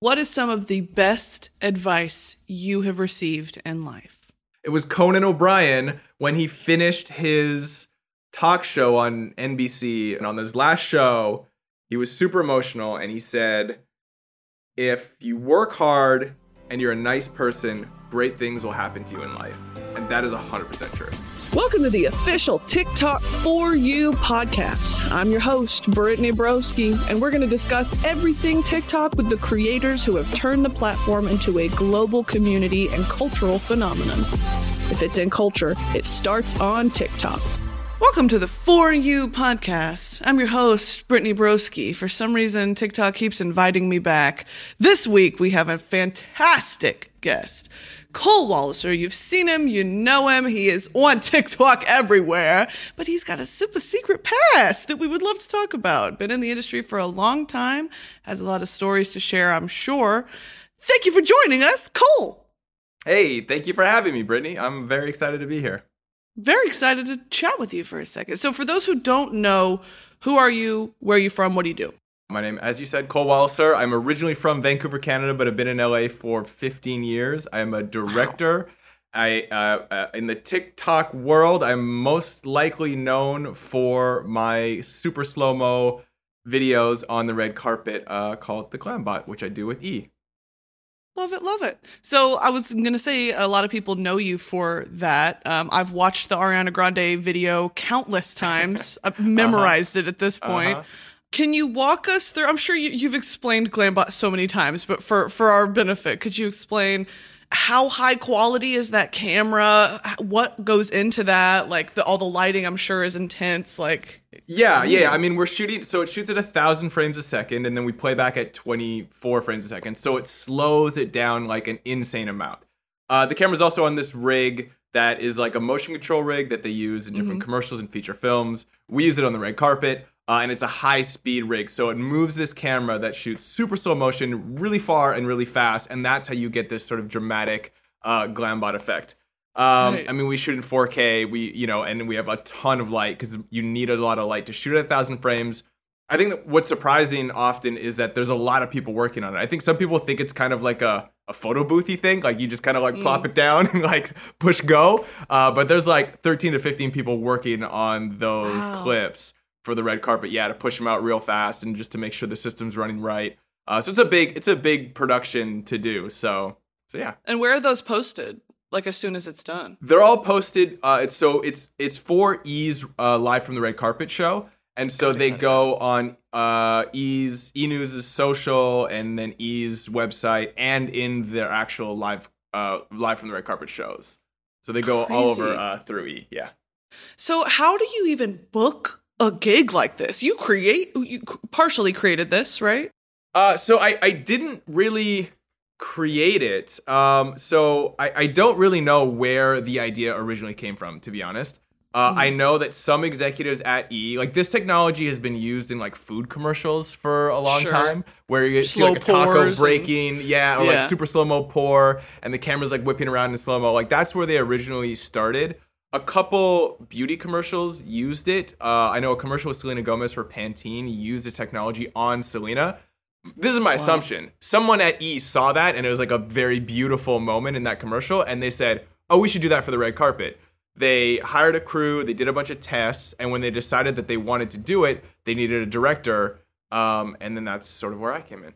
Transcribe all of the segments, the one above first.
What is some of the best advice you have received in life? It was Conan O'Brien when he finished his talk show on NBC. And on his last show, he was super emotional and he said, If you work hard and you're a nice person, great things will happen to you in life. And that is 100% true. Welcome to the official TikTok for You podcast. I'm your host, Brittany Broski, and we're going to discuss everything TikTok with the creators who have turned the platform into a global community and cultural phenomenon. If it's in culture, it starts on TikTok. Welcome to the For You podcast. I'm your host, Brittany Broski. For some reason, TikTok keeps inviting me back. This week, we have a fantastic guest. Cole Walliser, you've seen him, you know him, he is on TikTok everywhere, but he's got a super secret past that we would love to talk about. Been in the industry for a long time, has a lot of stories to share, I'm sure. Thank you for joining us, Cole. Hey, thank you for having me, Brittany. I'm very excited to be here. Very excited to chat with you for a second. So, for those who don't know, who are you? Where are you from? What do you do? My name, as you said, Cole Walliser. I'm originally from Vancouver, Canada, but I've been in LA for 15 years. I'm a director. Wow. I uh, uh, in the TikTok world, I'm most likely known for my super slow mo videos on the red carpet uh, called the Glambot, which I do with E. Love it, love it. So I was gonna say a lot of people know you for that. Um, I've watched the Ariana Grande video countless times. I've memorized uh-huh. it at this point. Uh-huh. Can you walk us through? I'm sure you, have explained Glambot so many times, but for for our benefit, could you explain how high quality is that camera? What goes into that? Like the, all the lighting, I'm sure is intense. Like yeah, yeah. I mean, we're shooting, so it shoots at a thousand frames a second, and then we play back at 24 frames a second. So it slows it down like an insane amount. Uh, the camera's also on this rig that is like a motion control rig that they use in different mm-hmm. commercials and feature films. We use it on the red carpet uh, and it's a high speed rig. So it moves this camera that shoots super slow motion really far and really fast, and that's how you get this sort of dramatic uh, glambot effect. Um, right. I mean, we shoot in 4K, we you know, and we have a ton of light because you need a lot of light to shoot at a thousand frames. I think that what's surprising often is that there's a lot of people working on it. I think some people think it's kind of like a, a photo boothy thing, like you just kind of like mm. plop it down and like push go. Uh, but there's like 13 to 15 people working on those wow. clips for the red carpet, yeah, to push them out real fast and just to make sure the system's running right. Uh, so it's a big it's a big production to do. So so yeah. And where are those posted? Like as soon as it's done. They're all posted. Uh, it's so it's it's for E's uh, live from the red carpet show, and so they go on uh, E's E News's social and then E's website and in their actual live uh, live from the red carpet shows. So they go Crazy. all over uh, through E. Yeah. So how do you even book a gig like this? You create, you partially created this, right? Uh, so I, I didn't really create it. Um, so I, I don't really know where the idea originally came from, to be honest. Uh, mm-hmm. I know that some executives at E, like this technology has been used in like food commercials for a long sure. time, where you see like a taco breaking, and, yeah, or yeah. like super slow mo pour, and the camera's like whipping around in slow mo. Like that's where they originally started a couple beauty commercials used it. Uh, I know a commercial with Selena Gomez for Pantene used the technology on Selena. This is my wow. assumption. Someone at E saw that and it was like a very beautiful moment in that commercial, and they said, "Oh, we should do that for the red carpet." They hired a crew, they did a bunch of tests, and when they decided that they wanted to do it, they needed a director. Um, and then that's sort of where I came in.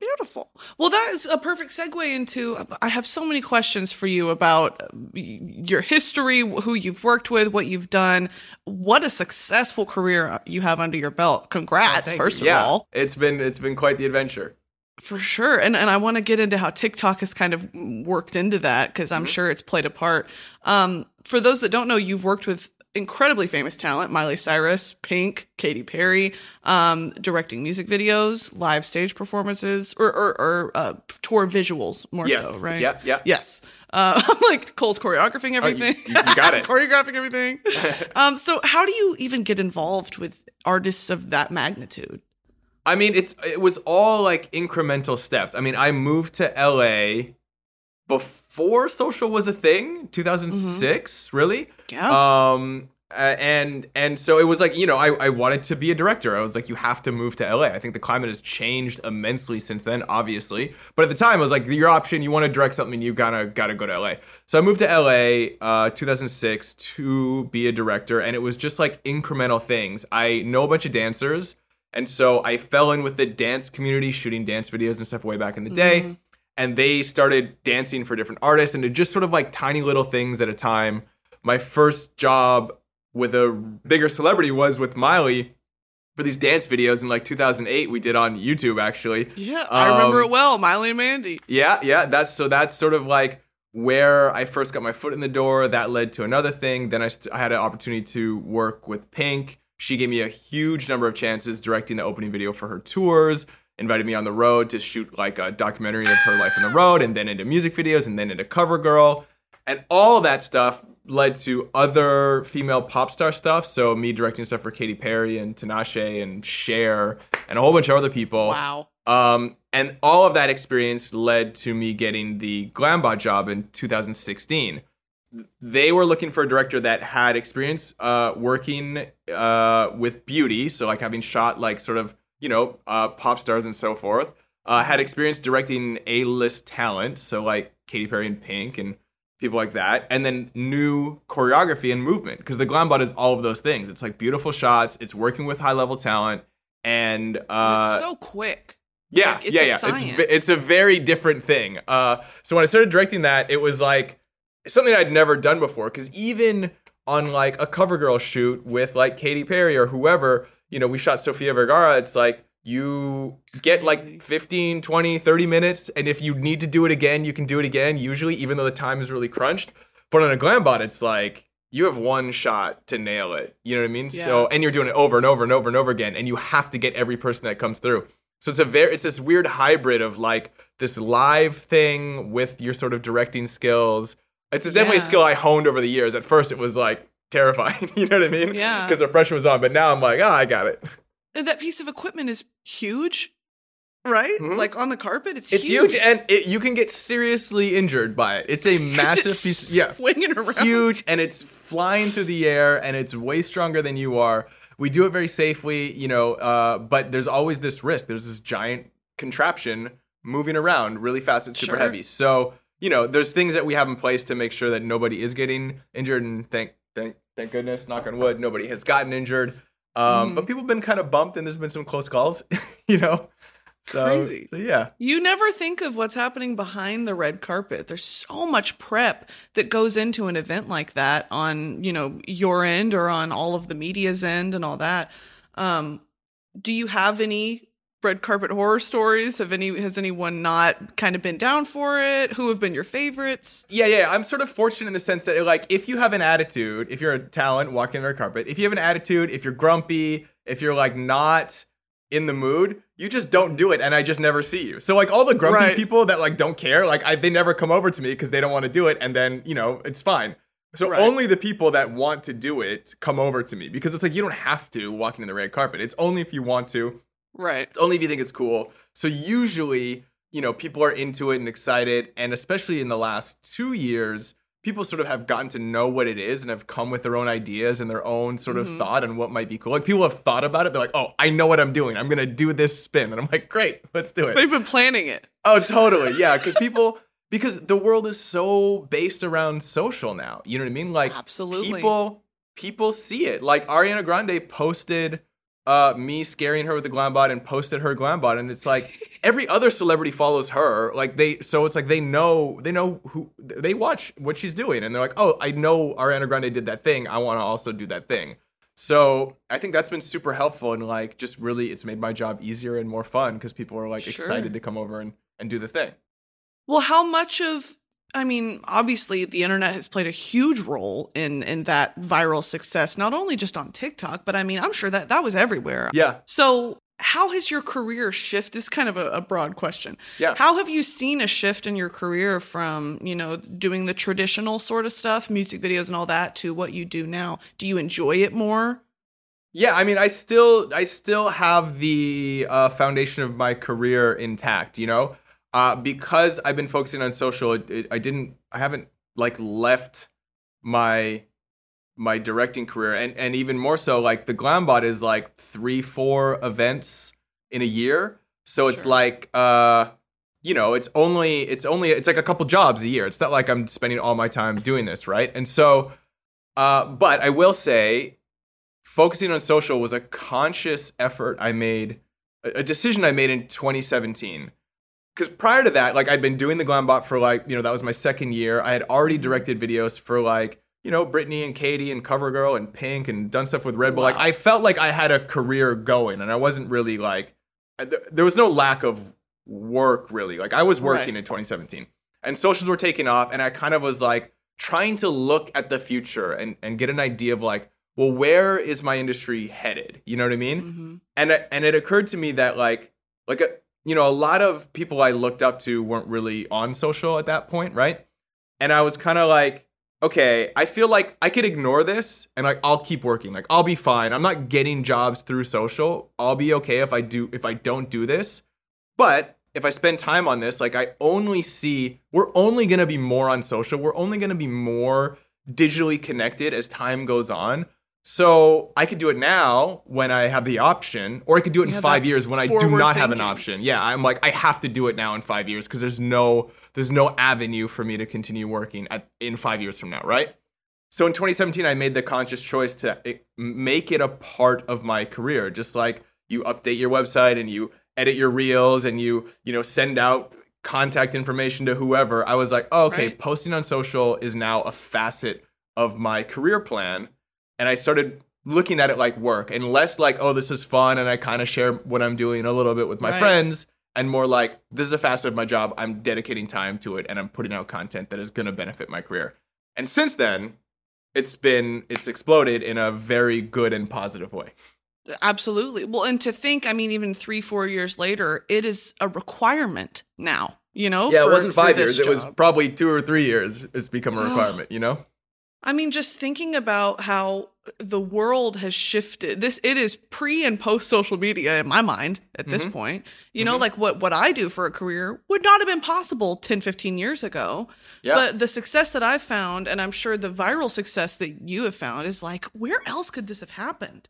Beautiful. Well, that is a perfect segue into. I have so many questions for you about your history, who you've worked with, what you've done. What a successful career you have under your belt. Congrats, oh, first you. of yeah, all. It's been it's been quite the adventure. For sure. And and I want to get into how TikTok has kind of worked into that because I'm mm-hmm. sure it's played a part. Um, for those that don't know, you've worked with incredibly famous talent Miley Cyrus, Pink, Katy Perry, um, directing music videos, live stage performances, or, or, or uh, tour visuals more yes. so, right? Yeah, yeah. Yes. Uh, I'm like Cole's choreographing everything. Oh, you, you, got it. Choreographing everything. um, so, how do you even get involved with artists of that magnitude? I mean, it's it was all like incremental steps. I mean, I moved to LA before social was a thing 2006 mm-hmm. really? Yeah. Um and and so it was like you know I, I wanted to be a director. I was like you have to move to la i think the climate has changed immensely since then obviously. But at the time i was like your option you want to direct something you gotta gotta go to la so i moved to la uh, 2006 to be a director and it was just like incremental things. I know a bunch of dancers and so i fell in with the dance community shooting dance videos and stuff way back in the day. Mhm. And they started dancing for different artists and just sort of like tiny little things at a time my first job with a bigger celebrity was with Miley for these dance videos in like 2008 we did on YouTube actually. Yeah, I remember Um, it well. Miley and Mandy. Yeah, yeah, that's so that's sort of like where I first got my foot in the door. That led to another thing. Then I, st- I had an opportunity to work with Pink. She gave me a huge number of chances directing the opening video for her tours. Invited me on the road to shoot like a documentary of her life on the road, and then into music videos, and then into Cover Girl, and all that stuff led to other female pop star stuff. So me directing stuff for Katy Perry and Tinashe and Cher and a whole bunch of other people. Wow. Um, and all of that experience led to me getting the Glambot job in 2016. They were looking for a director that had experience uh, working uh, with beauty, so like having shot like sort of you know uh, pop stars and so forth. Uh, had experience directing A-list talent, so like Katy Perry and Pink and people like that, and then new choreography and movement because the Glambot is all of those things. It's like beautiful shots. It's working with high-level talent, and uh, it's so quick. yeah, Like, it's yeah, yeah. It's science. it's a very different thing. Uh, so when I started directing that, it was like something I'd never done before. Because even on like a CoverGirl shoot with like Katy Perry or whoever, you know, we shot Sofia Vergara. It's like you get like 15, 20, 30 minutes, and if you need to do it again, you can do it again. Usually, even though the time is really crunched. But on a Glambot, it's like you have one shot to nail it. You know what I mean? So and you're doing it over and over and over and over again, and you have to get every person that comes through. So it's a very it's this weird hybrid of like this live thing with your sort of directing skills. It's definitely a skill I honed over the years. At first, it was like terrifying. you know what I mean? Yeah. Because the pressure was on, but now I'm like, ah, I got it. And that piece of equipment is huge, right? Mhm. Like on the carpet, it's, It's huge, and it, you can get seriously injured by it. It's a massive It's piece. Yeah, swinging around. huge and it's flying through the air and it's way stronger than you are. We do it very safely, you know, uh, but there's always this risk. There's this giant contraption moving around really fast. It's super Sure. heavy. So, you know, there's things that we have in place to make sure that nobody is getting injured and thank thank thank goodness, knock on wood, nobody has gotten injured. Um, Mhm. but people have been kind of bumped and there's been some close calls, you know. So, Crazy. so yeah. You never think of what's happening behind the red carpet. There's so much prep that goes into an event like that on, you know, your end or on all of the media's end and all that. Um, do you have any red carpet horror stories? Have any has anyone not kind of been down for it? Who have been your favorites? Yeah, yeah. I'm sort of fortunate in the sense that, like, if you have an attitude, if you're a talent walking the red carpet, if you have an attitude, if you're grumpy, if you're like not in the mood, you just don't do it, and I just never see you. So, like, all the grumpy Right. people that like don't care, like, I, they never come over to me because they don't want to do it, and then you know it's fine. So Right. only the people that want to do it come over to me because it's like you don't have to walking in the red carpet. It's only if you want to. Right. Only if you think it's cool. So usually, you know, people are into it and excited, and especially in the last two years, people sort of have gotten to know what it is and have come with their own ideas and their own sort of Mhm. thought on what might be cool. Like people have thought about it. They're like, "Oh, I know what I'm doing. I'm gonna do this spin," and I'm like, "Great, let's do it." They've been planning it. Oh, totally. Yeah, because people because the world is so based around social now. You know what I mean? Like Absolutely. people people see it. Like Ariana Grande posted uh me scaring her with the glambot and posted her glambot and it's like every other celebrity follows her like they so it's like they know they know who they watch what she's doing and they're like oh i know ariana grande did that thing i want to also do that thing so i think that's been super helpful and like just really it's made my job easier and more fun because people are like Sure. excited to come over and and do the thing Well, how much of I mean, obviously the internet has played a huge role in in that viral success, not only just on TikTok, but I mean, I'm sure that that was everywhere. yeah So, how has your career shift? This is kind of a, a broad question. Yeah. How have you seen a shift in your career from, you know, doing the traditional sort of stuff, music videos and all that, to what you do now? Do you enjoy it more? Yeah, I mean, I still, I still have the uh, foundation of my career intact. You know, uh, because I've been focusing on social. It, it, I didn't, I haven't like left my my directing career and and even more so like the glambot is like three four events in a year so it's Sure. like uh you know it's only it's only it's like a couple jobs a year it's not like i'm spending all my time doing this right and so uh but i will say focusing on social was a conscious effort i made a a decision i made in 2017 because prior to that, like I'd been doing the glam bot for like, you know, that was my second year. I had already directed videos for like, you know, Brittany and Katy and CoverGirl and Pink and done stuff with Red Bull. Like I felt like I had a career going and I wasn't really like, th- there was no lack of work really. Like I was working Right. in 2017 and socials were taking off and I kind of was like trying to look at the future and, and get an idea of like, well, where is my industry headed? You know what I mean? hmm and and it occurred to me that like like a, you know a lot of people I looked up to weren't really on social at that point, right? And I was kind of like, okay, I feel like I could ignore this and like I'll keep working. Like I'll be fine. I'm not getting jobs through social. I'll be okay if I do if I don't do this. But if I spend time on this, like I only see we're only going to be more on social. We're only going to be more digitally connected as time goes on. So I could do it now when I have the option, or I could do it in five years when I do not have an option. Yeah, I'm like I have to do it now in five years because there's no there's no avenue for me to continue working at, in five years from now, right? So in 2017, I made the conscious choice to eh, make it a part of my career, just like you update your website and you edit your reels and you you know send out contact information to whoever. I was like, oh, okay, Right. posting on social is now a facet of my career plan, and I started looking at it like work and less like, oh, this is fun, and I kind of share what I'm doing a little bit with my Right. friends. And more like, this is a facet of my job. I'm dedicating time to it and I'm putting out content that is going to benefit my career. And since then, it's been it's exploded in a very good and positive way. Absolutely. Well, and to think, I mean, even three, four years later, it is a requirement now. You know, yeah, for- it wasn't five years. It was probably two or three years. It's become a oh. requirement. You know? I mean, just thinking about how the world has shifted. This it is pre and post social media in my mind at this Mhm. point. You know, Mhm. like what what I do for a career would not have been possible 10, 15 years ago. Yeah. But the success that I've found, and I'm sure the viral success that you have found, is like, where else could this have happened?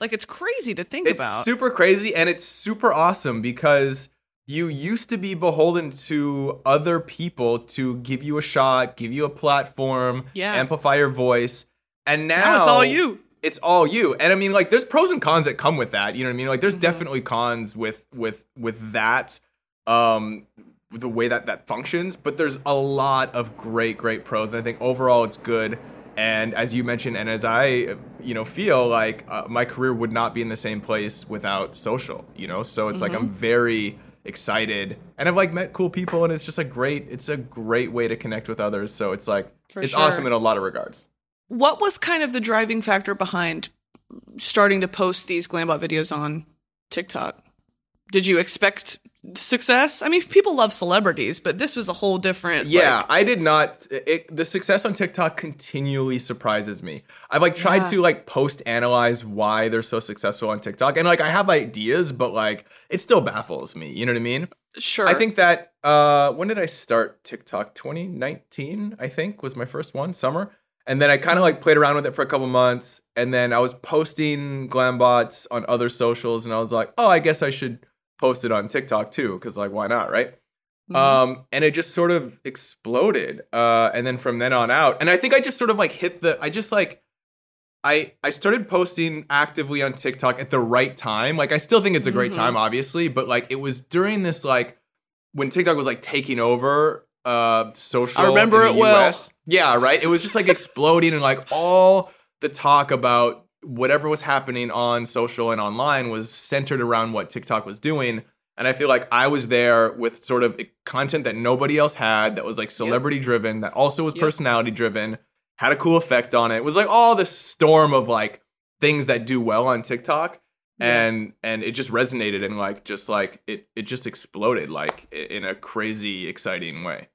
Like, it's crazy to think it's about. super crazy and it's super awesome because you used to be beholden to other people to give you a shot, give you a platform, Yeah. amplify your voice. And now, now it's all you. It's all you. And I mean like there's pros and cons that come with that. You know what I mean? Like there's Mhm. definitely cons with with with that um the way that that functions, but there's a lot of great great pros. And I think overall it's good. And as you mentioned, and as I, you know, feel like uh, my career would not be in the same place without social, you know. So it's like I'm Mm-hmm. very excited, and I've like met cool people, and it's just a great, it's a great way to connect with others. So it's like For it's sure. awesome in a lot of regards. What was kind of the driving factor behind starting to post these Glambot videos on TikTok? Did you expect success? I mean, people love celebrities, but this was a whole different. Yeah, like- I did not. It, the success on TikTok continually surprises me. I've like tried Yeah. to like post analyze why they're so successful on TikTok, and like I have ideas, but like it still baffles me. You know what I mean? sure. I think that uh when did I start TikTok? 2019, I think, was my first one, summer. And then I kind of like played around with it for a couple months, and then I was posting Glambots on other socials, and I was like, oh, I guess I should post it on TikTok too, because like why not, right? Mhm. Um, and it just sort of exploded. Uh, and then from then on out, and I think I just sort of like hit the, I just like, I I started posting actively on TikTok at the right time. Like I still think it's a great Mhm. time, obviously, but like it was during this like when TikTok was like taking over uh social. I remember in the it well. Yeah, right. It was just like exploding and like all the talk about whatever was happening on social and online was centered around what TikTok was doing. And I feel like I was there with sort of content that nobody else had that was like celebrity driven, that also was Yep. personality driven, had a cool effect on it. It was like all this storm of like things that do well on TikTok. Yeah. And and it just resonated and like just like it it just exploded like in a crazy exciting way.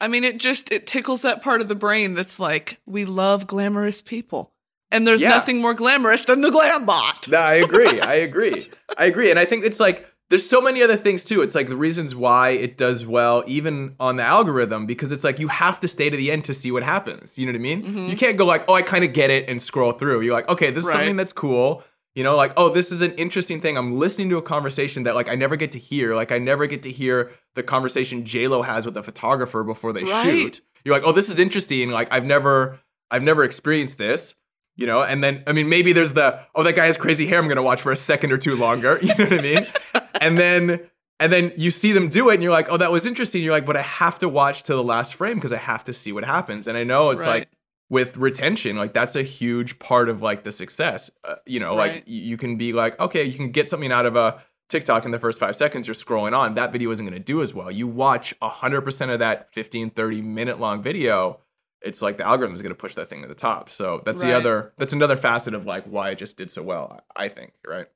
I mean, it just it tickles that part of the brain that's like, we love glamorous people, and there's Yeah. nothing more glamorous than the glam bot. No, I agree. I agree. I agree. And I think it's like there's so many other things too. It's like the reasons why it does well, even on the algorithm, because it's like you have to stay to the end to see what happens. You know what I mean? Mm-hmm. You can't go like, oh, I kind of get it and scroll through. You're like, okay, this is Right. something that's cool. You know, like, oh, this is an interesting thing. I'm listening to a conversation that like I never get to hear. Like I never get to hear the conversation J Lo has with a photographer before they Right. shoot. You're like, oh, this is interesting. Like I've never, I've never experienced this. You know, and then I mean, maybe there's the oh, that guy has crazy hair. I'm gonna watch for a second or two longer. You know what I mean? and then and then you see them do it, and you're like, oh, that was interesting. You're like, but I have to watch to the last frame because I have to see what happens. And I know it's Right. like with retention, like that's a huge part of like the success. Uh, you know, like Right. y- you can be like, okay, you can get something out of a TikTok in the first five seconds. You're scrolling on. That video isn't going to do as well. You watch 100% of that 15, 30 minute long video. It's like the algorithm is going to push that thing to the top. So that's the other, that's another facet of like why it just did so well, I think, right?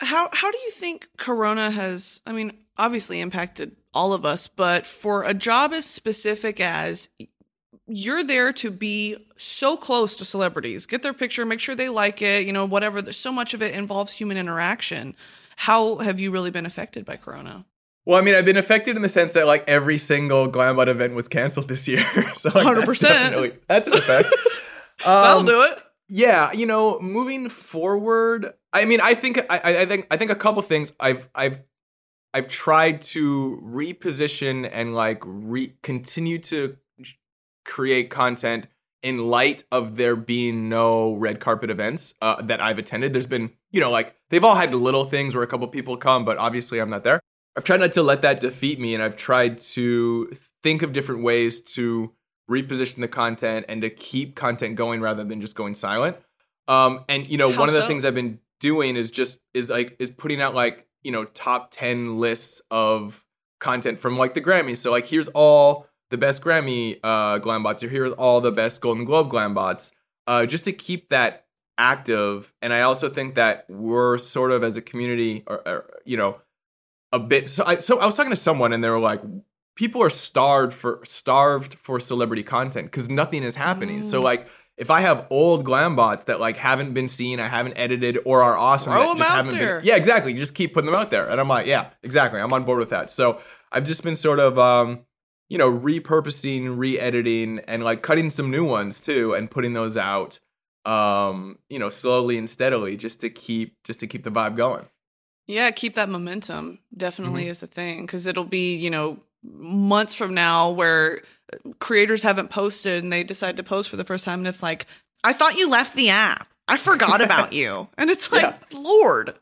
How how do you think Corona has? I mean, obviously impacted all of us, but for a job as specific as you're there to be so close to celebrities, get their picture, make sure they like it, you know, whatever. There's so much of it involves human interaction. How have you really been affected by Corona? Well, I mean, I've been affected in the sense that like every single Glambot event was canceled this year. so like, 100%. That's, definitely- that's an effect. That'll Um, do it. yeah you know moving forward i mean i think I, I I think i think a couple things i've i've i've tried to reposition and like re continue to create content in light of there being no red carpet events uh, that i've attended there's been you know like they've all had little things where a couple people come but obviously i'm not there i've tried not to let that defeat me and i've tried to think of different ways to reposition the content and to keep content going rather than just going silent. Um, and you know, How one of the so? things I've been doing is just is like is putting out like you know top ten lists of content from like the Grammys. So like here's all the best Grammy uh, glambots, or here's all the best Golden Globe glambots, uh, just to keep that active. And I also think that we're sort of as a community, or, or you know, a bit. So I, so I was talking to someone, and they were like, people are starved for starved for celebrity content because nothing is happening. So Mm. like if I have old glam bots that like haven't been seen, I haven't edited, or are awesome, Throw that 'em just out haven't there. been. Yeah, exactly. You just keep putting them out there, and I'm like, yeah, exactly. I'm on board with that. So I've just been sort of, um, you know, repurposing, re-editing, and like cutting some new ones too, and putting those out, um, you know, slowly and steadily, just to keep just to keep the vibe going. Yeah, keep that momentum definitely Mm-hmm. is a thing because it'll be, you know, months from now where creators haven't posted and they decide to post for the first time and it's like, I thought you left the app. I forgot about you. And it's like, Yeah. Lord.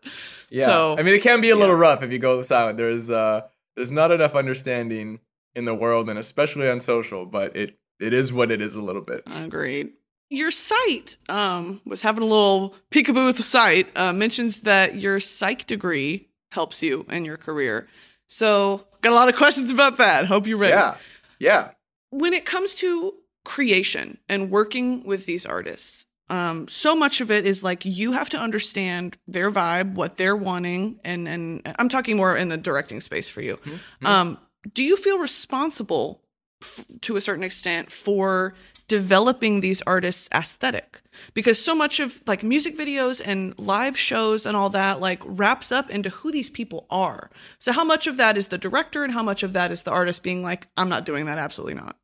Yeah. So- I mean, it can be a yeah. little rough if you go silent. There's uh, there's not enough understanding in the world, and especially on social. But it it is what it is a little bit. Agreed. Your site um, was having a little peekaboo with the site, uh, mentions that your psych degree helps you in your career. So, got a lot of questions about that. Hope you're ready. Yeah. Yeah. when it comes to creation and working with these artists, um, so much of it is like you have to understand their vibe, what they're wanting, and and I'm talking more in the directing space for you. Mhm. Um, do you feel responsible f- to a certain extent for developing these artists' aesthetic? Because so much of like music videos and live shows and all that like wraps up into who these people are. So how much of that is the director and how much of that is the artist being like, I'm not doing that, absolutely not.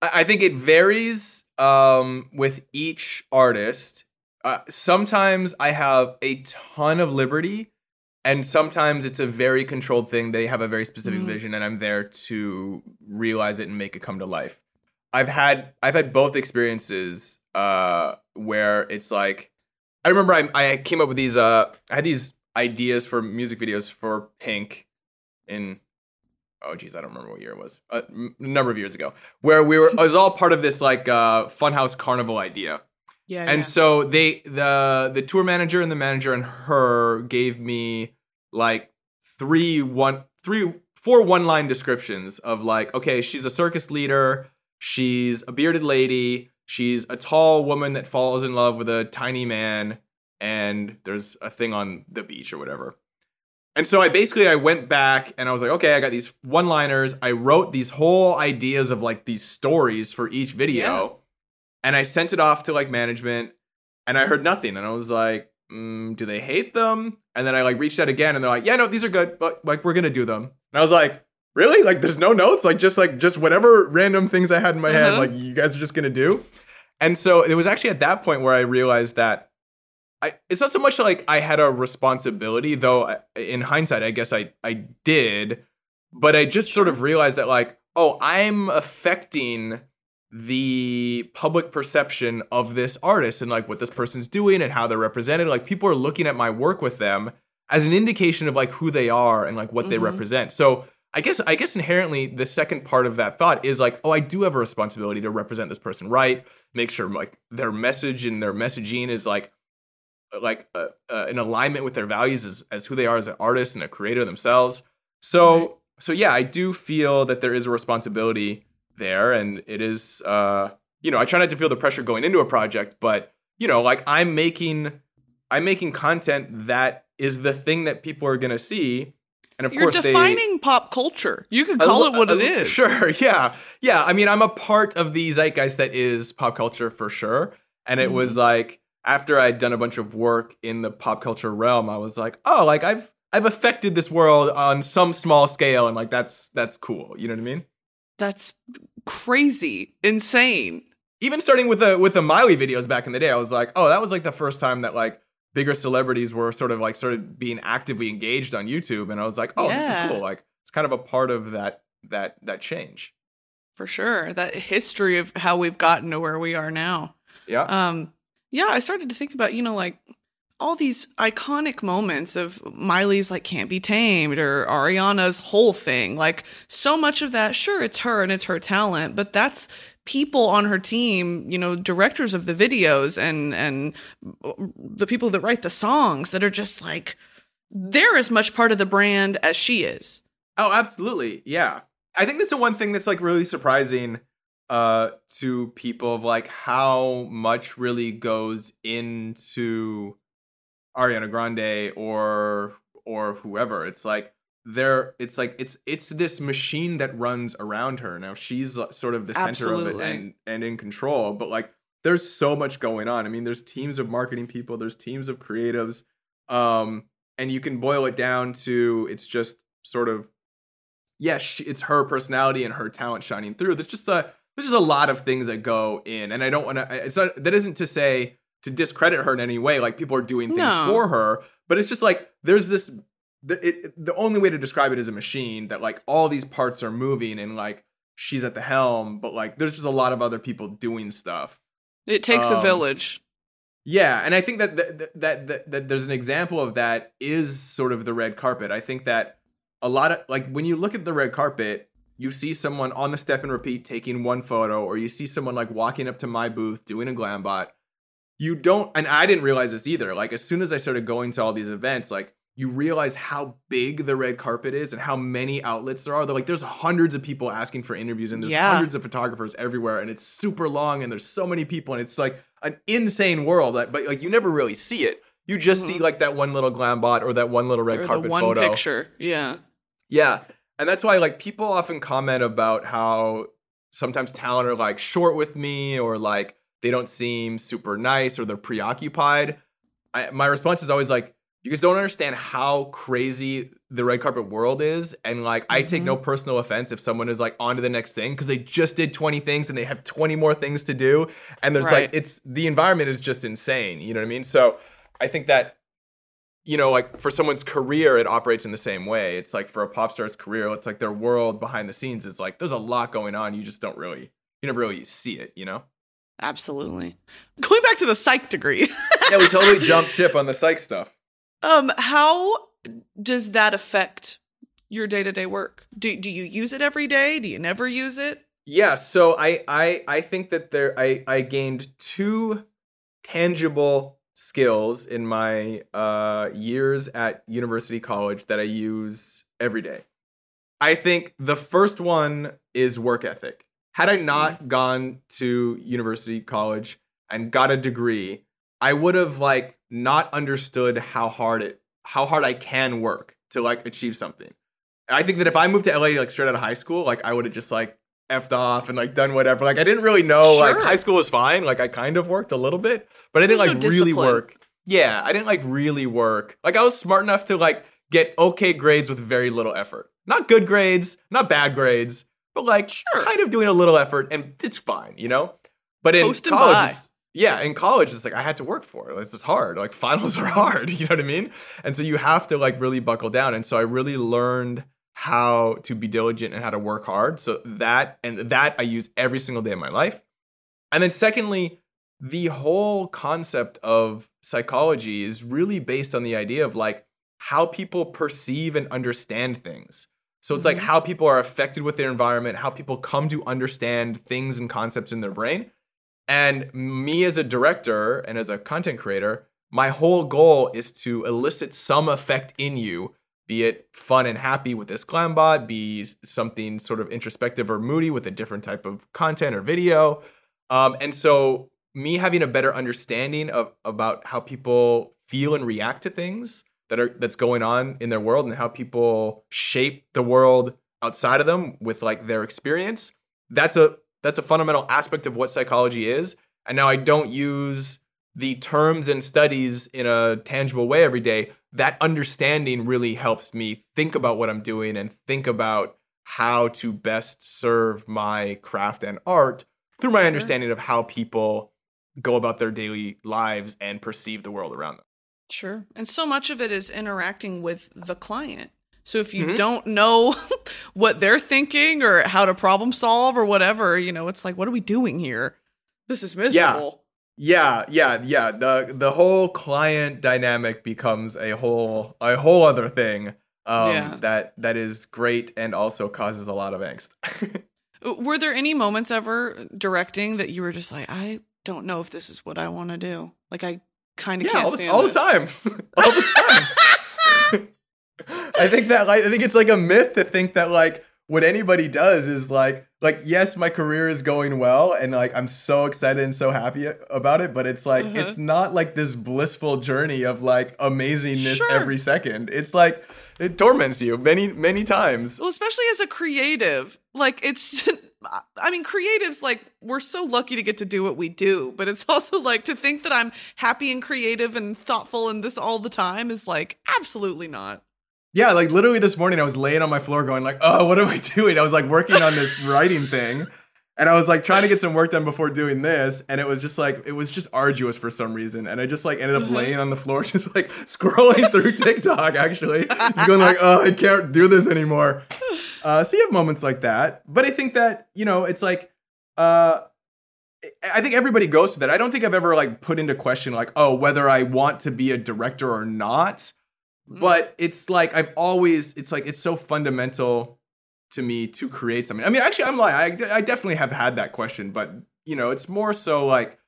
I think it varies um, with each artist. Uh, sometimes I have a ton of liberty, and sometimes it's a very controlled thing. They have a very specific Mm. vision, and I'm there to realize it and make it come to life. I've had I've had both experiences uh, where it's like I remember I, I came up with these uh, I had these ideas for music videos for Pink in oh geez I don't remember what year it was a m- number of years ago where we were it was all part of this like uh, funhouse carnival idea Yeah. and so they the the tour manager and the manager and her gave me like three one three four one line descriptions of like okay she's a circus leader she's a bearded lady she's a tall woman that falls in love with a tiny man and there's a thing on the beach or whatever and so I basically I went back and I was like, okay, I got these one-liners. I wrote these whole ideas of like these stories for each video. Yeah. And I sent it off to like management and I heard nothing. And I was like, mm, do they hate them? And then I like reached out again, and they're like, yeah, no, these are good, but like we're gonna do them. And I was like, really? Like there's no notes, like just like just whatever random things I had in my head, Uh-huh. like you guys are just gonna do. And so it was actually at that point where I realized that I, it's not so much like I had a responsibility, though. I- In hindsight, I guess I I did, but I just sort of realized that like, oh, I'm affecting the public perception of this artist and like what this person's doing and how they're represented. Like people are looking at my work with them as an indication of like who they are and like what they Mhm. represent. So I guess I guess inherently the second part of that thought is like, oh, I do have a responsibility to represent this person right, make sure like their message and their messaging is like like uh, uh, in alignment with their values as, as who they are as an artist and a creator themselves. So Right. so yeah, I do feel that there is a responsibility there, and it is uh you know I try not to feel the pressure going into a project, but you know like I'm making I'm making content that is the thing that people are gonna see, and of You're course they defining pop culture. You can call li- it what it is. Sure, yeah. Yeah, I mean, I'm a part of the zeitgeist that is pop culture for sure. And it Mm-hmm. was like after I'd done a bunch of work in the pop culture realm, I was like, "Oh, like I've I've affected this world on some small scale and like that's that's cool." You know what I mean? That's crazy, insane. Even starting with the with the Miley videos back in the day, I was like, "Oh, that was like the first time that like bigger celebrities were sort of like started being actively engaged on YouTube." And I was like, "Oh, this is cool." Like it's kind of a part of that that that change. For sure. That history of how we've gotten to where we are now. Yeah. Um, yeah, I started to think about, you know, like all these iconic moments of Miley's like Can't Be Tamed or Ariana's whole thing. Like so much of that, sure, it's her and it's her talent, but that's people on her team, you know, directors of the videos and and the people that write the songs that are just like they're as much part of the brand as she is. Oh, absolutely. Yeah. I think that's the one thing that's like really surprising uh to people of like how much really goes into Ariana Grande or or whoever. It's like there it's like it's it's this machine that runs around her. Now she's uh, sort of the center of it and and in control, but like there's so much going on. I mean, there's teams of marketing people, there's teams of creatives. Um and you can boil it down to it's just sort of yeah, it's her personality and her talent shining through. There's just a there's just a lot of things that go in, and I don't want to. It's not that isn't to say to discredit her in any way. Like people are doing things No. for her, but it's just like there's this. The, it, the only way to describe it is a machine that like all these parts are moving and like she's at the helm, but like there's just a lot of other people doing stuff. It takes a Um, village. Yeah, and I think that that, that that that there's an example of that is sort of the red carpet. I think that a lot of like when you look at the red carpet, you see someone on the step and repeat taking one photo, or you see someone like walking up to my booth doing a glam bot. You don't, and I didn't realize this either. Like as soon as I started going to all these events, like you realize how big the red carpet is and how many outlets there are. They're like there's hundreds of people asking for interviews, and there's Yeah. hundreds of photographers everywhere, and it's super long, and there's so many people, and it's like an insane world. That, but like you never really see it. You just see mm-hmm. like that one little glam bot or that one little red Or carpet one photo. picture. Yeah. Yeah. And that's why like people often comment about how sometimes talent are like short with me or like they don't seem super nice or they're preoccupied. I, my response is always like, you guys don't understand how crazy the red carpet world is. And like, I take Mhm. no personal offense if someone is like on to the next thing because they just did 20 things and they have 20 more things to do. And there's Right. like, it's the environment is just insane. You know what I mean? So I think that you know, like for someone's career, it operates in the same way. It's like for a pop star's career, it's like their world behind the scenes. It's like there's a lot going on. You just don't really, you never really see it, you know? Absolutely. Going back to the psych degree. yeah, we totally jumped ship on the psych stuff. Um, how does that affect your day-to-day work? Do do you use it every day? Do you never use it? Yeah, so I I I think that there I I gained two tangible skills in my uh years at university college that I use every day. I think the first one is work ethic. Had I not gone to university college and got a degree, I would have like not understood how hard it how hard I can work to like achieve something. And I think that if I moved to LA like straight out of high school, like I would have just like effed off and like done whatever. Like I didn't really know like Sure. high school was fine. Like I kind of worked a little bit, but I didn't There's like no really work. yeah, I didn't like really work. Like I was smart enough to like get okay grades with very little effort. Not good grades, not bad grades, but like Sure. kind of doing a little effort and it's fine, you know? But in Coasting college, yeah, in college, it's like I had to work for it. It's just hard. Like finals are hard, you know what I mean? And so you have to like really buckle down. And so I really learned how to be diligent and how to work hard. So that and that I use every single day of my life. And then secondly, the whole concept of psychology is really based on the idea of like how people perceive and understand things. So it's like Mhm. how people are affected with their environment, how people come to understand things and concepts in their brain. And me as a director and as a content creator, my whole goal is to elicit some effect in you, be it fun and happy with this glam bot, be something sort of introspective or moody with a different type of content or video. Um, and so me having a better understanding of about how people feel and react to things that are that's going on in their world and how people shape the world outside of them with like their experience that's a that's a fundamental aspect of what psychology is and now i don't use the terms and studies in a tangible way every day that understanding really helps me think about what i'm doing and think about how to best serve my craft and art through my Sure. understanding of how people go about their daily lives and perceive the world around them Sure. And so much of it is interacting with the client. So if you Mhm. don't know what they're thinking or how to problem solve or whatever, you know, it's like, what are we doing here? This is miserable. Yeah, yeah, yeah. The the whole client dynamic becomes a whole a whole other thing. Um Yeah. that that is great and also causes a lot of angst. Were there any moments ever directing that you were just like, I don't know if this is what I want to do? Like, I kind of yeah, can't all, the, stand all the this. time. all the time. I think that like I think it's like a myth to think that like what anybody does is like like yes my career is going well and like I'm so excited and so happy about it but it's like Uh-huh. it's not like this blissful journey of like amazingness Sure. every second. It's like it torments you many many times. Well, especially as a creative, like it's. just, I mean, creatives like we're so lucky to get to do what we do, but it's also like to think that I'm happy and creative and thoughtful and this all the time is like absolutely not. Yeah, like literally this morning I was laying on my floor going like, "Oh, what am I doing?" I was like working on this writing thing. And I was like trying to get some work done before doing this, and it was just like it was just arduous for some reason, and I just like ended up Mhm. laying on the floor, just like scrolling through TikTok, actually, just going like, "Oh, I can't do this anymore." Uh, so you have moments like that, but I think that you know it's like, uh, I think everybody goes to that. I don't think I've ever like put into question like, oh, whether I want to be a director or not. But it's like I've always it's like it's so fundamental to me to create something. I mean, actually, I'm lying. I, I definitely have had that question, but you know, it's more so like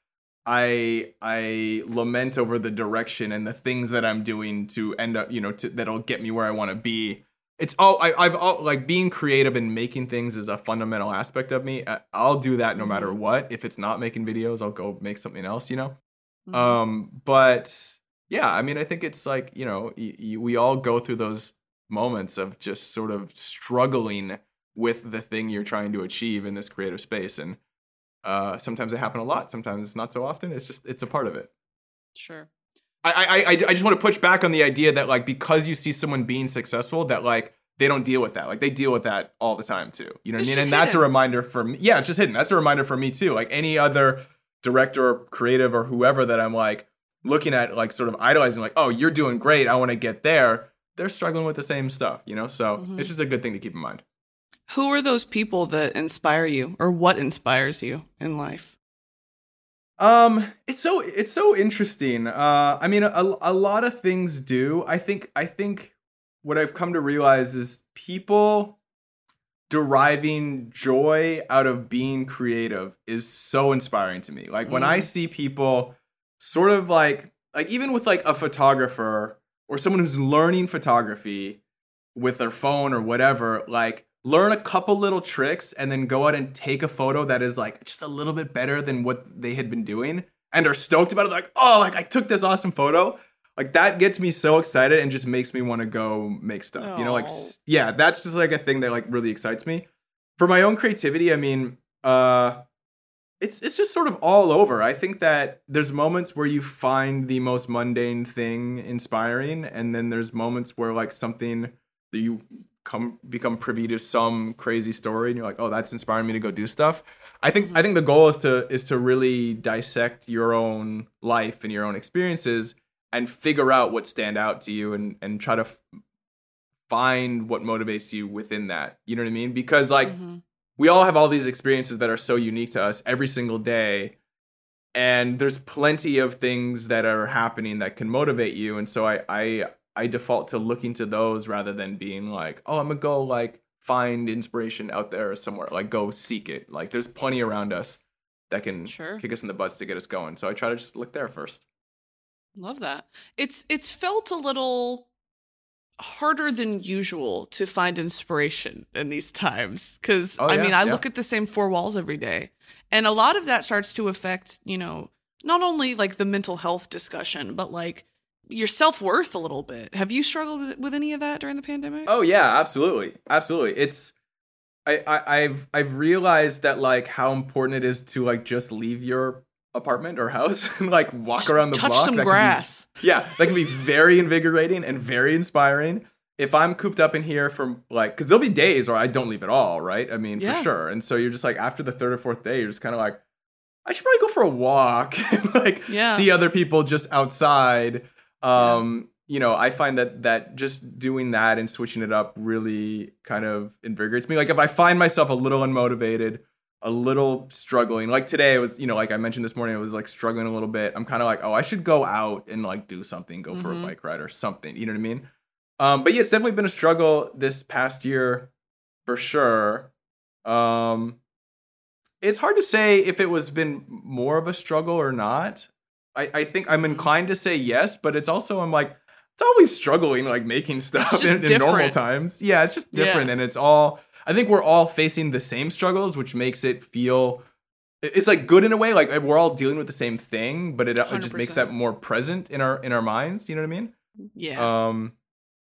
I I lament over the direction and the things that I'm doing to end up, you know, to, that'll get me where I want to be. It's all I, I've all like being creative and making things is a fundamental aspect of me. I- I'll do that no matter Mhm. what. If it's not making videos, I'll go make something else. You know. Mhm. Um, but yeah, I mean, I think it's like you know, y- y- we all go through those moments of just sort of struggling with the thing you're trying to achieve in this creative space, and uh, sometimes it happens a lot, sometimes it's not so often. It's just it's a part of it. sure. I I I, I just want to push back on the idea that like because you see someone being successful, that like they don't deal with that. Like they deal with that all the time too. You know what I mean? And that's a reminder for me. Yeah, it's just hidden. That's a reminder for me too. Like any other director or creative or whoever that I'm like looking at, like sort of idolizing, like, oh, you're doing great. I want to get there. They're struggling with the same stuff, you know? So Mhm. it's just a good thing to keep in mind. Who are those people that inspire you or what inspires you in life? Um, it's so it's so interesting. Uh, I mean, a, a lot of things do. I think I think what I've come to realize is people deriving joy out of being creative is so inspiring to me. Like when I Mm. see people sort of like like even with like a photographer or someone who's learning photography with their phone or whatever, like learn a couple little tricks and then go out and take a photo that is like just a little bit better than what they had been doing and are stoked about it like, "Oh, like I took this awesome photo." Like that gets me so excited and just makes me want to go make stuff. You know, like yeah, that's just like a thing that like really excites me. For my own creativity, I mean, uh it's it's just sort of all over. I think that there's moments where you find the most mundane thing inspiring, and then there's moments where like something that you come become privy to some crazy story, and you're like, oh, that's inspiring me to go do stuff. I think I think the goal is to is to really dissect your own life and your own experiences and figure out what stand out to you and and try to f- find what motivates you within that. You know what I mean? Because like Mhm. We all have all these experiences that are so unique to us every single day and there's plenty of things that are happening that can motivate you and so i i i default to looking to those rather than being like oh i'm gonna go like find inspiration out there somewhere like go seek it like there's plenty around us that can Sure. kick us in the butts to get us going so i try to just look there first Love that. It's it's felt a little harder than usual to find inspiration in these times cuz Oh, I yeah, mean, I yeah. look at the same four walls every day. And a lot of that starts to affect, you know, not only like the mental health discussion, but like your self-worth a little bit. Have you struggled with, with any of that during the pandemic? Oh yeah, absolutely, absolutely. It's I, I I've I've realized that like how important it is to like just leave your apartment or house and like walk around the Touch block. some That can be- grass. yeah, that can be very invigorating and very inspiring. If I'm cooped up in here for like, because there'll be days where I don't leave at all, right? I mean, Yeah. for sure. And so you're just like after the third or fourth day, you're just kind of like, I should probably go for a walk and like Yeah. see other people just outside. Um, you know, I find that that just doing that and switching it up really kind of invigorates me. Like if I find myself a little unmotivated, a little struggling, like today it was, you know, like I mentioned this morning, I was like struggling a little bit. I'm kind of like, oh, I should go out and like do something, go for a Mhm. bike ride or something. You know what I mean? Um, but yeah, it's definitely been a struggle this past year for sure. Um, it's hard to say if it was been more of a struggle or not. I, I think I'm Mhm. inclined to say yes, but it's also I'm like it's always struggling like making stuff in, in normal times. Yeah, it's just different, Yeah. and it's all. I think we're all facing the same struggles, which makes it feel. It's like good in a way, like we're all dealing with the same thing, but it, it just makes that more present in our in our minds. You know what I mean? Yeah. Um,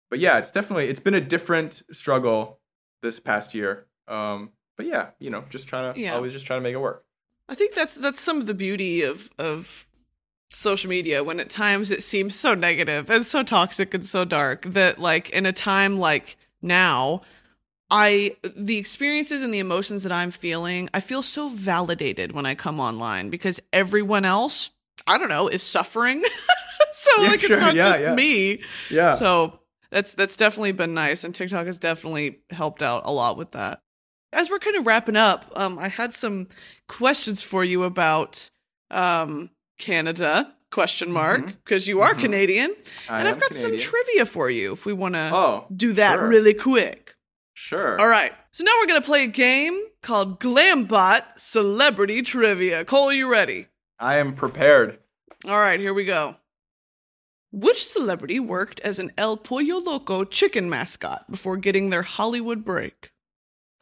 but yeah, it's definitely it's been a different struggle this past year. Um, but yeah, you know, just trying to Yeah. always just trying to make it work. I think that's that's some of the beauty of of social media when at times it seems so negative and so toxic and so dark that like in a time like now I the experiences and the emotions that I'm feeling, I feel so validated when I come online because everyone else, I don't know, is suffering. so Yeah, like sure. it's not Yeah, just yeah. me. Yeah. So that's that's definitely been nice, and TikTok has definitely helped out a lot with that. As we're kind of wrapping up, um, I had some questions for you about um, Canada question mark Mhm. because you are Mhm. Canadian, I and I've got Canadian. some trivia for you if we want to Oh, do that sure. really quick. Sure. All right, so now we're gonna play a game called Glambot Celebrity Trivia. Cole, you ready? I am prepared. All right, here we go. Which celebrity worked as an El Pollo Loco chicken mascot before getting their Hollywood break?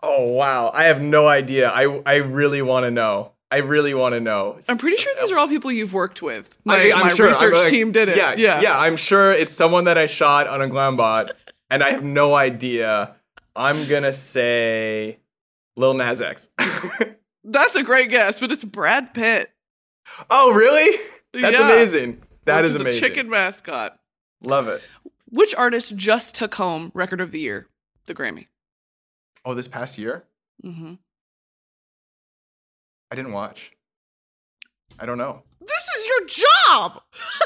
Oh wow, I have no idea. I I really want to know. I really want to know. I'm pretty sure these are all people you've worked with. My, I- my sure. Research like- team did it. Yeah, yeah, yeah. I'm sure it's someone that I shot on a Glambot, and I have no idea. I'm gonna say Lil Nas X. That's a great guess, but it's Brad Pitt. oh, really? That's Yeah. amazing. That Worked is as amazing. A chicken mascot. Love it. Which artist just took home Record of the Year, the Grammy? Oh, this past year, hmm I didn't watch. I don't know. This is your job,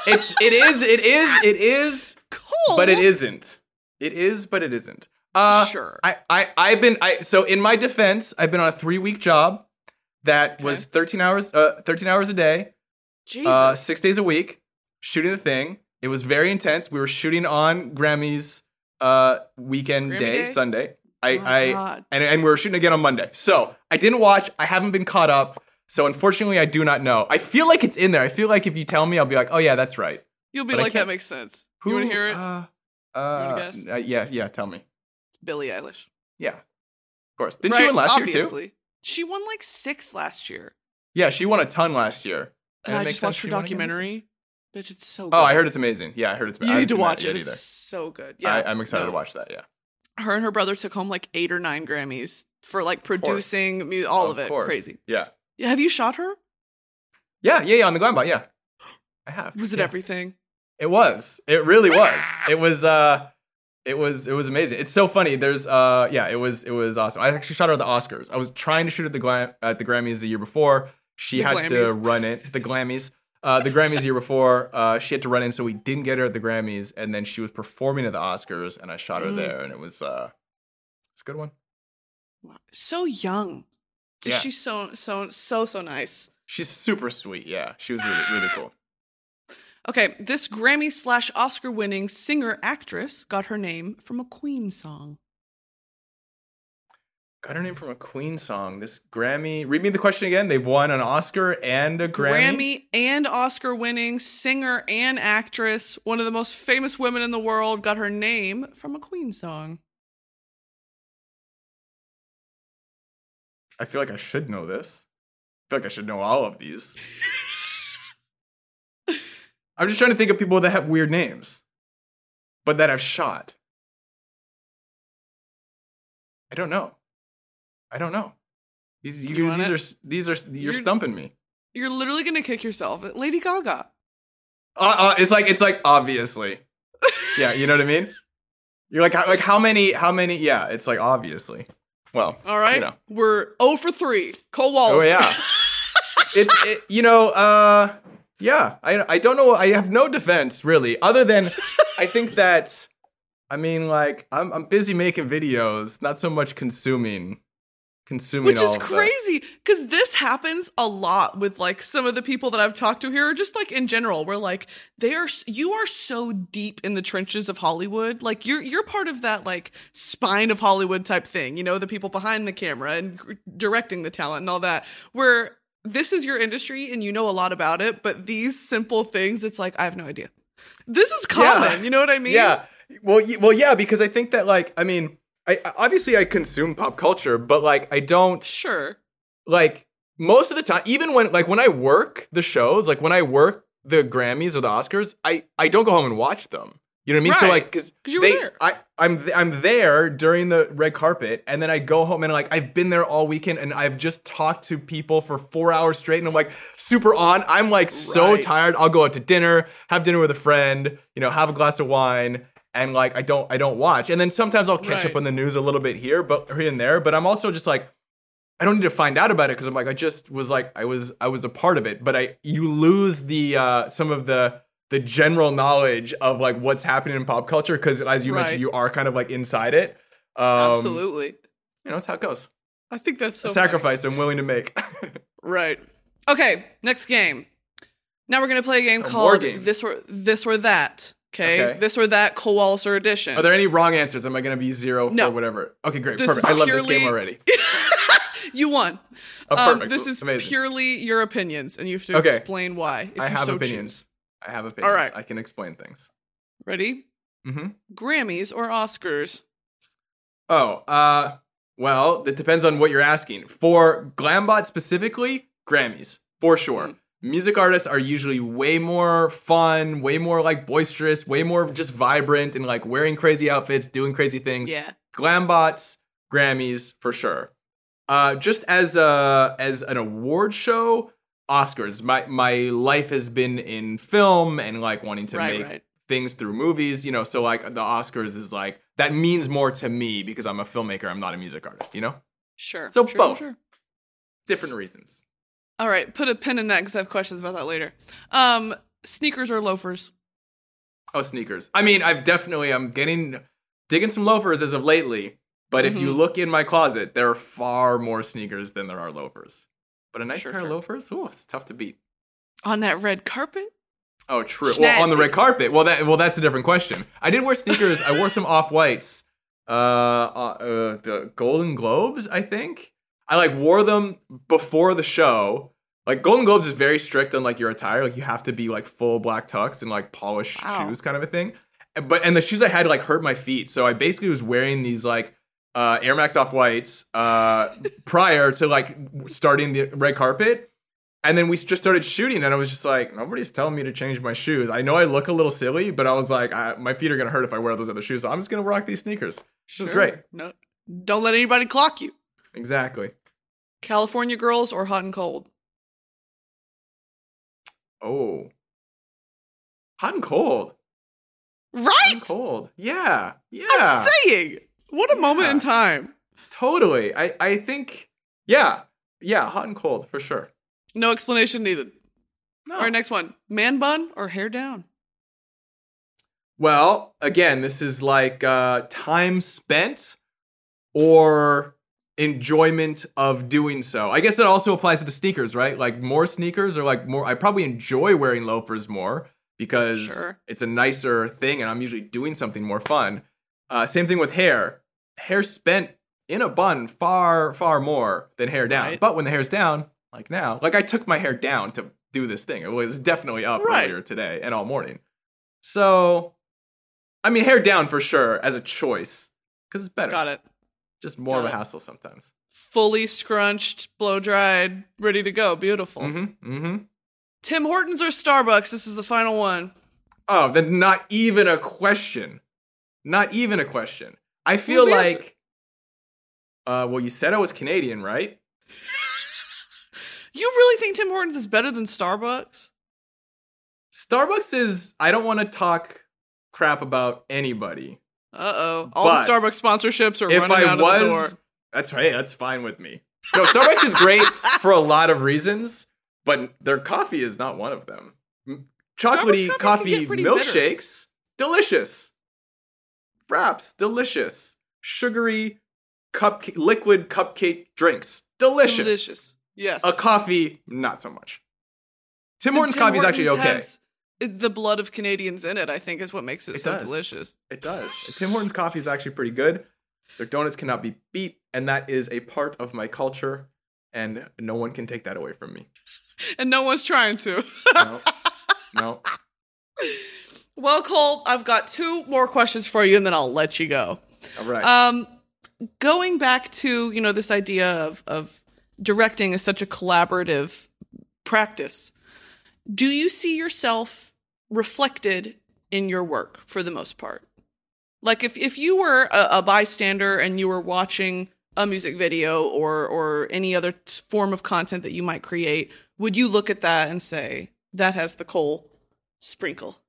It's it is it is it is, Cole. but it isn't. It is, but it isn't. Uh, sure. I, I, I've been, I, so in my defense, I've been on a three week job that was 13 hours, uh, 13 hours a day, Jesus. uh, six days a week, shooting the thing. It was very intense. We were shooting on Grammys, uh, weekend Grammy day, day? Sunday. I, Oh my I, God. and, and we were shooting again on Monday. So I didn't watch. I haven't been caught up. So unfortunately, I do not know. I feel like it's in there. I feel like if you tell me, I'll be like, oh yeah, that's right. You'll be but like, that makes sense. you want to hear it? Uh, uh, guess? uh, yeah, yeah. Tell me. Billie Eilish. Yeah, of course. Didn't Right, she win last year too? She won like six last year. Yeah, she won a ton last year. And it I just watched her she won again this year. documentary. Bitch, it's so good. Oh, I heard it's amazing. Yeah, I heard it's. I You haven't need to watch it. It's Either. so good. Yeah. I, I'm excited no. to watch that. Yeah, Her and her brother took home like eight or nine Grammys for like producing mu- all of, Of it. course. Crazy. Yeah, Have you shot her? Yeah, yeah, yeah, on the Glambot, yeah. I have. Was it yeah. everything? It was. It really was. it was uh it was it was amazing. It's so funny. There's uh yeah, it was it was awesome. I actually shot her at the Oscars. I was trying to shoot at the Glam- at the Grammys the year before. She The had to run it. The Grammys. Uh, the Grammys the year before, uh, she had to run in, so we didn't get her at the Grammys, and then she was performing at the Oscars, and I shot her Mm. there, and it was uh, it's a good one. Wow. So young. Yeah. She's so so so so nice. She's super sweet. Yeah, she was really really cool. Okay, this Grammy slash Oscar winning singer actress got her name from a Queen song. Got her name from a Queen song. This Grammy. Read me the question again. They've won an Oscar and a Grammy. Grammy and Oscar winning singer and actress, one of the most famous women in the world, got her name from a Queen song. I feel like I should know this. I feel like I should know all of these. I'm just trying to think of people that have weird names, but that have shot. I don't know. I don't know. These you, You these it? are these are you're, You're- stumping me. You're literally gonna kick yourself. Lady Gaga. Uh, uh, it's like it's like obviously. Yeah, you know what I mean. You're like how, like how many how many? Yeah, it's like obviously. Well, All right, You know. we're 0 for 3. Cole Walliser. Oh yeah. it's it, you know uh yeah I I don't know I have no defense really other than I think that I mean like I'm I'm busy making videos not so much consuming consuming Which is crazy because this happens a lot with like some of the people that I've talked to here, or just like in general, where like they are, you are so deep in the trenches of Hollywood. Like you're, you're part of that like spine of Hollywood type thing, you know, the people behind the camera and directing the talent and all that, where this is your industry and you know a lot about it, but these simple things, it's like, I have no idea. This is common. You know what I mean? yeah well y- well yeah because I think that like I mean I- obviously I consume pop culture but like I don't Sure. like most of the time even when like when i work the shows like when i work the grammys or the oscars i i don't go home and watch them you know what i mean so Right. like because you were there. i i'm th- i'm there during the red carpet and then i go home and like i've been there all weekend and i've just talked to people for four hours straight and i'm like super on i'm like so Right. tired i'll go out to dinner have dinner with a friend you know have a glass of wine and like i don't i don't watch and then sometimes i'll catch Right. up on the news a little bit here but here and there but i'm also just like I don't need to find out about it because I'm like I just was like I was I was a part of it, but I you lose the uh some of the the general knowledge of like what's happening in pop culture because as you Right. mentioned you are kind of like inside it. Um, Absolutely. You know that's how it goes. I think that's so a funny. sacrifice I'm willing to make. Right. Okay, next game. Now we're gonna play a game A called game. This or This or That. Okay? Okay. This or That Cole Walliser edition. are there any wrong answers? Am I gonna be zero No. for whatever? Okay, great, This perfect. I love this game already. you won. Oh, Um, this is Amazing. purely your opinions, and you have to Okay. explain why. If I you have so opinions. choose. I have opinions. right. I can explain things. Ready? Mm-hmm. Grammys or Oscars? Oh, uh, well, it depends on what you're asking. For Glambot specifically, Grammys, for sure. Mm. Music artists are usually way more fun, way more like boisterous, way more just vibrant and like wearing crazy outfits, doing crazy things. Yeah. Glambots, Grammys, for sure. Uh, just as a as an award show, Oscars. My my life has been in film and like wanting to Right, make right. things through movies, you know. So like the Oscars is like that means more to me because I'm a filmmaker. I'm not a music artist, you know. Sure. So sure, both. sure. Different reasons. All right, put a pin in that because I have questions about that later. Um, sneakers or loafers? Oh, sneakers. I mean, I've definitely I'm getting digging some loafers as of lately. But if you Mhm. look in my closet, there are far more sneakers than there are loafers. But a nice Sure, pair sure. of loafers, oh, it's tough to beat. On that red carpet? Oh, true. Well, on the red carpet. Well, that well, that's a different question. I did wear sneakers. I wore some off whites. Uh, uh, uh, the Golden Globes, I think. I like wore them before the show. Like Golden Globes is very strict on like your attire. Like you have to be like full black tux and like polished Wow. shoes, kind of a thing. But and the shoes I had like hurt my feet, so I basically was wearing these like uh, Air Max off whites uh, prior to like starting the red carpet. And then we just started shooting, and I was just like, nobody's telling me to change my shoes. I know I look a little silly, but I was like, I, my feet are gonna hurt if I wear those other shoes. So I'm just gonna rock these sneakers. was great. No, don't let anybody clock you. Exactly. California girls or hot and cold? Oh. Hot and cold. Hot Right? and cold. Yeah. Yeah. I'm saying. What a moment in time. Totally. I I think yeah. Yeah, hot and cold for sure. No explanation needed. No. All right, next one. Man bun or hair down? Well, again, this is like uh time spent or enjoyment of doing so. I guess it also applies to the sneakers, right? Like more sneakers or like more I probably enjoy wearing loafers more because Sure. it's a nicer thing and I'm usually doing something more fun. Uh same thing with hair. Hair spent in a bun far far more than hair down. Right. But when the hair's down, like now, like I took my hair down to do this thing. It was definitely up Right. earlier today and all morning. So I mean, hair down for sure as a choice because it's better. Got it. Just more of a it. hassle sometimes. Fully scrunched, blow dried, ready to go. Beautiful. Mm-hmm. Mm-hmm. Tim Hortons or Starbucks? This is the final one. Oh, then not even a question. Not even a question. I feel like. Uh, well, you said I was Canadian, right? You really think Tim Hortons is better than Starbucks? Starbucks is. I don't want to talk crap about anybody. Uh oh. All the Starbucks sponsorships are if running I out of the door. was, that's right. That's fine with me. No, Starbucks is great for a lot of reasons, but their coffee is not one of them. Chocolatey coffee coffee pretty bitter. milkshakes, delicious. Wraps, delicious. Sugary, cup liquid cupcake drinks, delicious. Delicious. Yes. A coffee, not so much. Tim And Hortons Tim coffee is actually okay. the blood of Canadians in it, I think, is what makes it, It so does. delicious. It does. Tim Hortons coffee is actually pretty good. Their donuts cannot be beat, and that is a part of my culture, and no one can take that away from me. And no one's trying to. No, no. well, Cole, I've got two more questions for you and then I'll let you go. All right. Um, going back to, you know, this idea of, of directing is such a collaborative practice. Do you see yourself reflected in your work for the most part? Like if, if you were a, a bystander and you were watching a music video or or any other form of content that you might create, would you look at that and say that has the Cole sprinkle,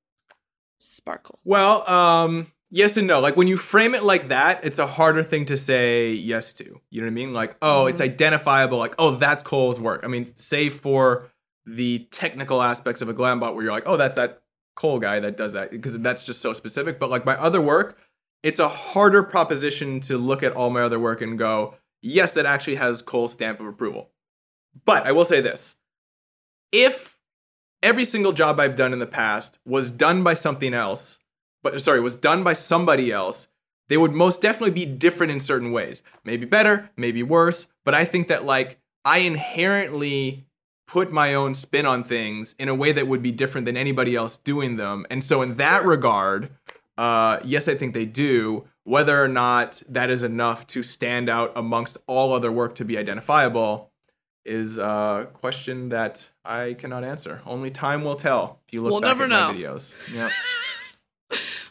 sparkle? well, um, yes and no. Like when you frame it like that, it's a harder thing to say yes to. You know what I mean? Like, oh, it's identifiable. Like, oh, that's Cole's work. I mean, say for the technical aspects of a glam bot where you're like, oh, that's that Cole guy that does that because that's just so specific. But like my other work, it's a harder proposition to look at all my other work and go, yes, that actually has Cole's stamp of approval. But I will say this if every single job I've done in the past was done by something else, but sorry, was done by somebody else, they would most definitely be different in certain ways. Maybe better, maybe worse, but I think that like I inherently put my own spin on things in a way that would be different than anybody else doing them. And so in that regard, uh yes, I think they do. Whether or not that is enough to stand out amongst all other work to be identifiable is a question that I cannot answer. Only time will tell. If you look We'll back never at know. my videos, yeah.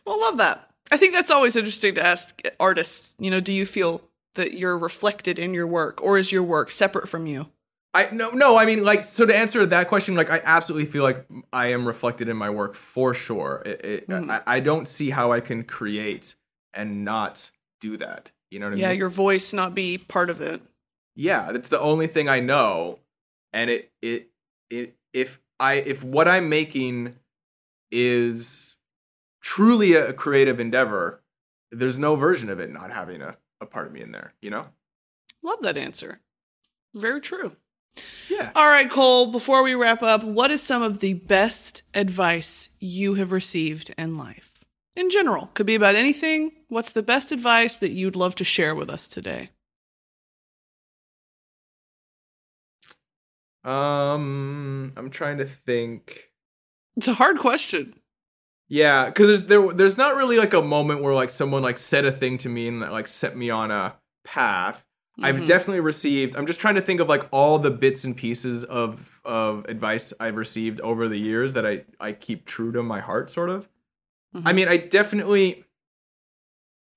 Well, love that. I think that's always interesting to ask artists. You know, do you feel that you're reflected in your work, or is your work separate from you? I no no. I mean, like, so to answer that question, like, I absolutely feel like I am reflected in my work for sure. It, it, Mhm. I, I don't see how I can create and not do that. You know what I Yeah, mean? Yeah, your voice not be part of it. Yeah that's the only thing i know and it it it if i if what i'm making is truly a creative endeavor there's no version of it not having a, a part of me in there you know Love that answer. Very true. yeah All right, Cole, before we wrap up, what is some of the best advice you have received in life? In general, could be about anything. What's the best advice that you'd love to share with us today? Um i'm trying to think It's a hard question. yeah because there's there there's not really like a moment where like someone like said a thing to me and like set me on a path I've Mhm. definitely received. I'm just trying to think of like all the bits and pieces of of advice I've received over the years that I I keep true to my heart, sort of. I Mhm. mean, I definitely,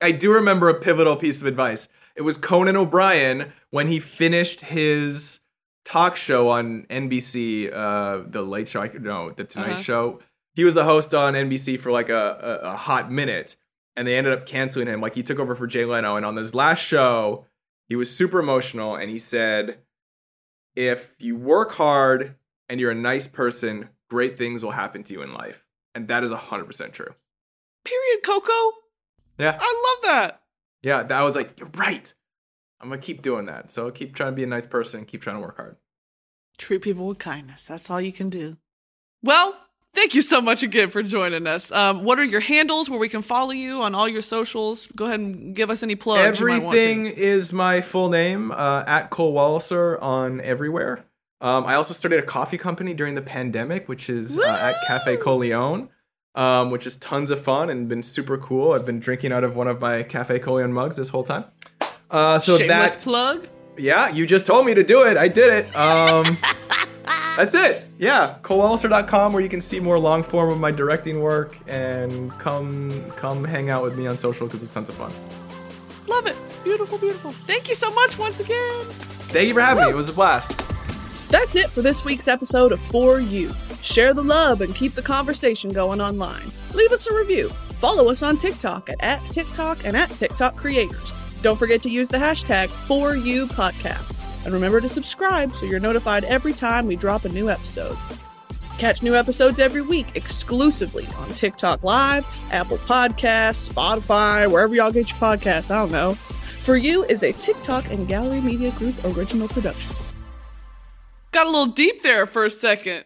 I do remember a pivotal piece of advice. It was Conan O'Brien when he finished his talk show on NBC, uh, the Late Show. No, the Tonight Uh-huh. Show. He was the host on NBC for like a, a, a hot minute, and they ended up canceling him. Like he took over for Jay Leno, and on his last show, he was super emotional, and he said, "If you work hard and you're a nice person, great things will happen to you in life," and that is hundred percent true. Period, Coco. Yeah, I love that. yeah. That was like, you're right. I'm gonna keep doing that. So keep trying to be a nice person. Keep trying to work hard. Treat people with kindness. That's all you can do. Well, thank you so much again for joining us. Um, what are your handles where we can follow you on all your socials? Go ahead and give us any plugs. you might want. Everything is my full name uh, at Cole Walliser on everywhere. Um, I also started a coffee company during the pandemic, which is uh, at Cafe Coleone, um, which is tons of fun and been super cool. I've been drinking out of one of my Cafe Coleone mugs this whole time. Uh, so Shameless that plug. yeah, you just told me to do it. I did it. Um, that's it. Yeah, colewalliser.com where you can see more long form of my directing work and come come hang out with me on social because it's tons of fun. Love it. Beautiful, beautiful. Thank you so much once again. Thank you for having me. It was a blast. That's it for this week's episode of For You. Share the love and keep the conversation going online. Leave us a review. Follow us on TikTok at, at TikTok and at TikTok Creators. Don't forget to use the hashtag for you podcast. And remember to subscribe so you're notified every time we drop a new episode. Catch new episodes every week exclusively on TikTok Live, Apple Podcasts, Spotify, wherever y'all get your podcasts. I don't know. For You is a TikTok and Gallery Media Group original production. Got a little deep there for a second.